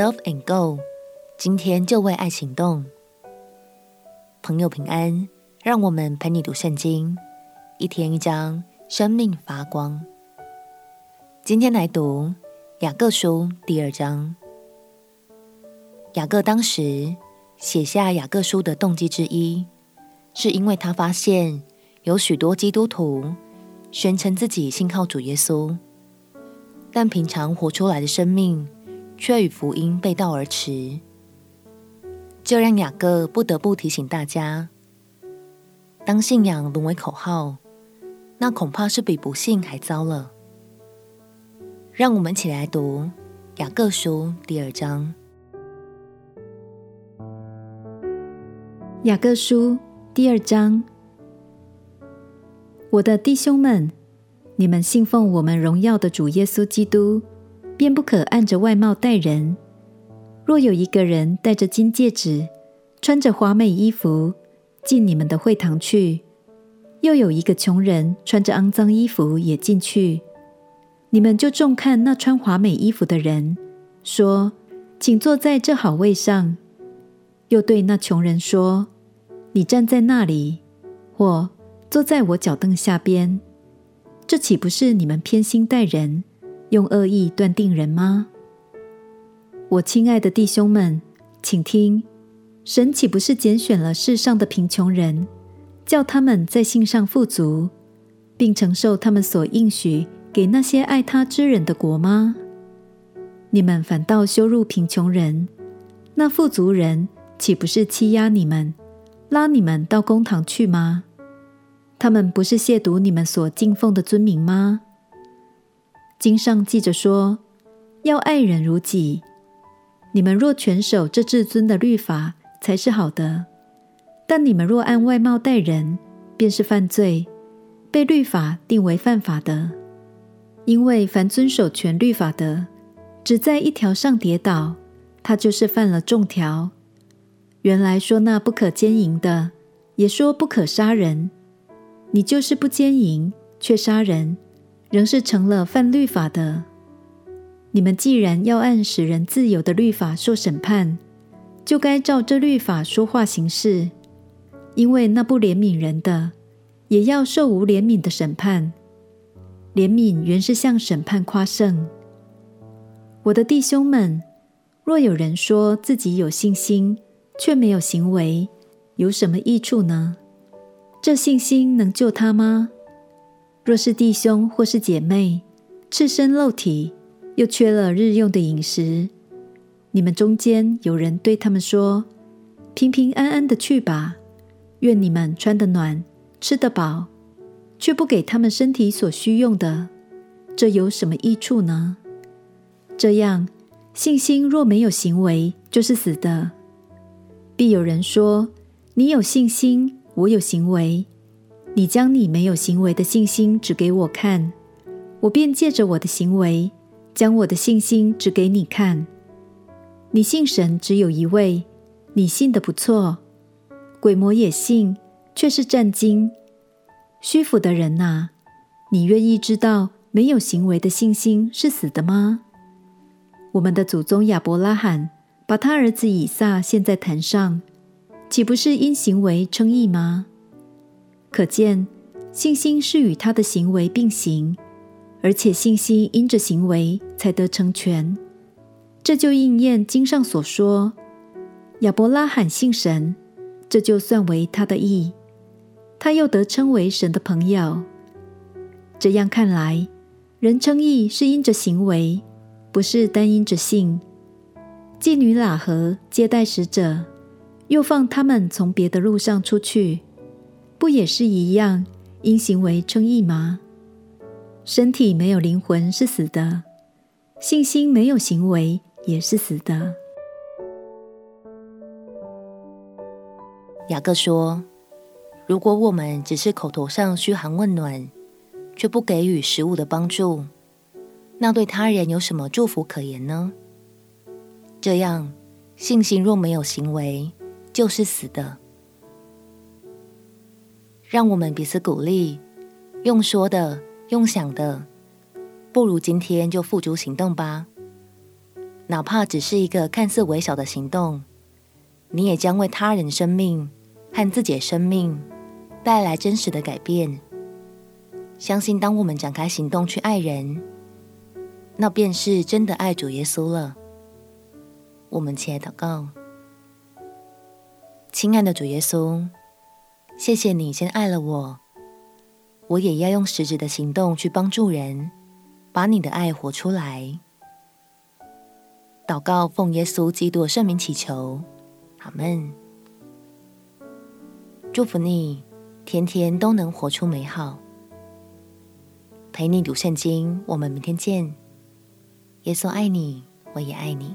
Love and Go，今天就为爱行动。朋友平安，让我们陪你读圣经，一天一章，生命发光。今天来读雅各书第二章。雅各当时写下雅各书的动机之一，是因为他发现有许多基督徒宣称自己信靠主耶稣，但平常活出来的生命，却与福音背道而驰，这让雅各不得不提醒大家：当信仰沦为口号，那恐怕是比不信还糟了。让我们一起来读雅各书第二章。雅各书第二章，我的弟兄们，你们信奉我们荣耀的主耶稣基督。便不可按着外貌待人。若有一个人戴着金戒指，穿着华美衣服进你们的会堂去，又有一个穷人穿着肮脏衣服也进去，你们就重看那穿华美衣服的人，说：“请坐在这好位上。”又对那穷人说：“你站在那里，或坐在我脚凳下边。”这岂不是你们偏心待人？用恶意断定人吗？我亲爱的弟兄们，请听：神岂不是拣选了世上的贫穷人，叫他们在信上富足，并承受他们所应许给那些爱他之人的国吗？你们反倒羞辱贫穷人，那富足人岂不是欺压你们，拉你们到公堂去吗？他们不是亵渎你们所敬奉的尊名吗？经上记着说：“要爱人如己。”你们若全守这至尊的律法，才是好的。但你们若按外貌待人，便是犯罪，被律法定为犯法的。因为凡遵守全律法的，只在一条上跌倒，他就是犯了众条。原来说那不可奸淫的，也说不可杀人。你就是不奸淫，却杀人。仍是成了犯律法的。你们既然要按使人自由的律法受审判，就该照这律法说话行事。因为那不怜悯人的，也要受无怜悯的审判。怜悯原是向审判夸胜。我的弟兄们，若有人说自己有信心，却没有行为，有什么益处呢？这信心能救他吗？若是弟兄或是姐妹赤身露体，又缺了日用的饮食，你们中间有人对他们说：“平平安安的去吧，愿你们穿得暖，吃得饱，却不给他们身体所需用的，这有什么益处呢？”这样，信心若没有行为，就是死的。必有人说：“你有信心，我有行为。”你将你没有行为的信心指给我看，我便借着我的行为，将我的信心指给你看。你信神只有一位，你信得不错。鬼魔也信，却是震惊。虚浮的人哪，你愿意知道没有行为的信心是死的吗？我们的祖宗亚伯拉罕把他儿子以撒献在坛上，岂不是因行为称义吗？可见信心是与他的行为并行，而且信心因着行为才得成全。这就应验经上所说：“亚伯拉罕信神，这就算为他的义。”他又得称为神的朋友。这样看来，人称义是因着行为，不是单因着信。妓女喇合接待使者，又放他们从别的路上出去。不也是一样，因行为称义吗？身体没有灵魂是死的，信心没有行为也是死的。雅各说：“如果我们只是口头上嘘寒问暖，却不给予食物的帮助，那对他人有什么祝福可言呢？这样，信心若没有行为，就是死的。”让我们彼此鼓励，用说的，用想的，不如今天就付诸行动吧。哪怕只是一个看似微小的行动，你也将为他人生命和自己的生命带来真实的改变。相信当我们展开行动去爱人，那便是真的爱主耶稣了。我们起来祷告，亲爱的主耶稣，谢谢你先爱了我，我也要用实质的行动去帮助人，把你的爱活出来。祷告奉耶稣基督的圣名祈求，阿门。祝福你，天天都能活出美好。陪你读圣经，我们明天见。耶稣爱你，我也爱你。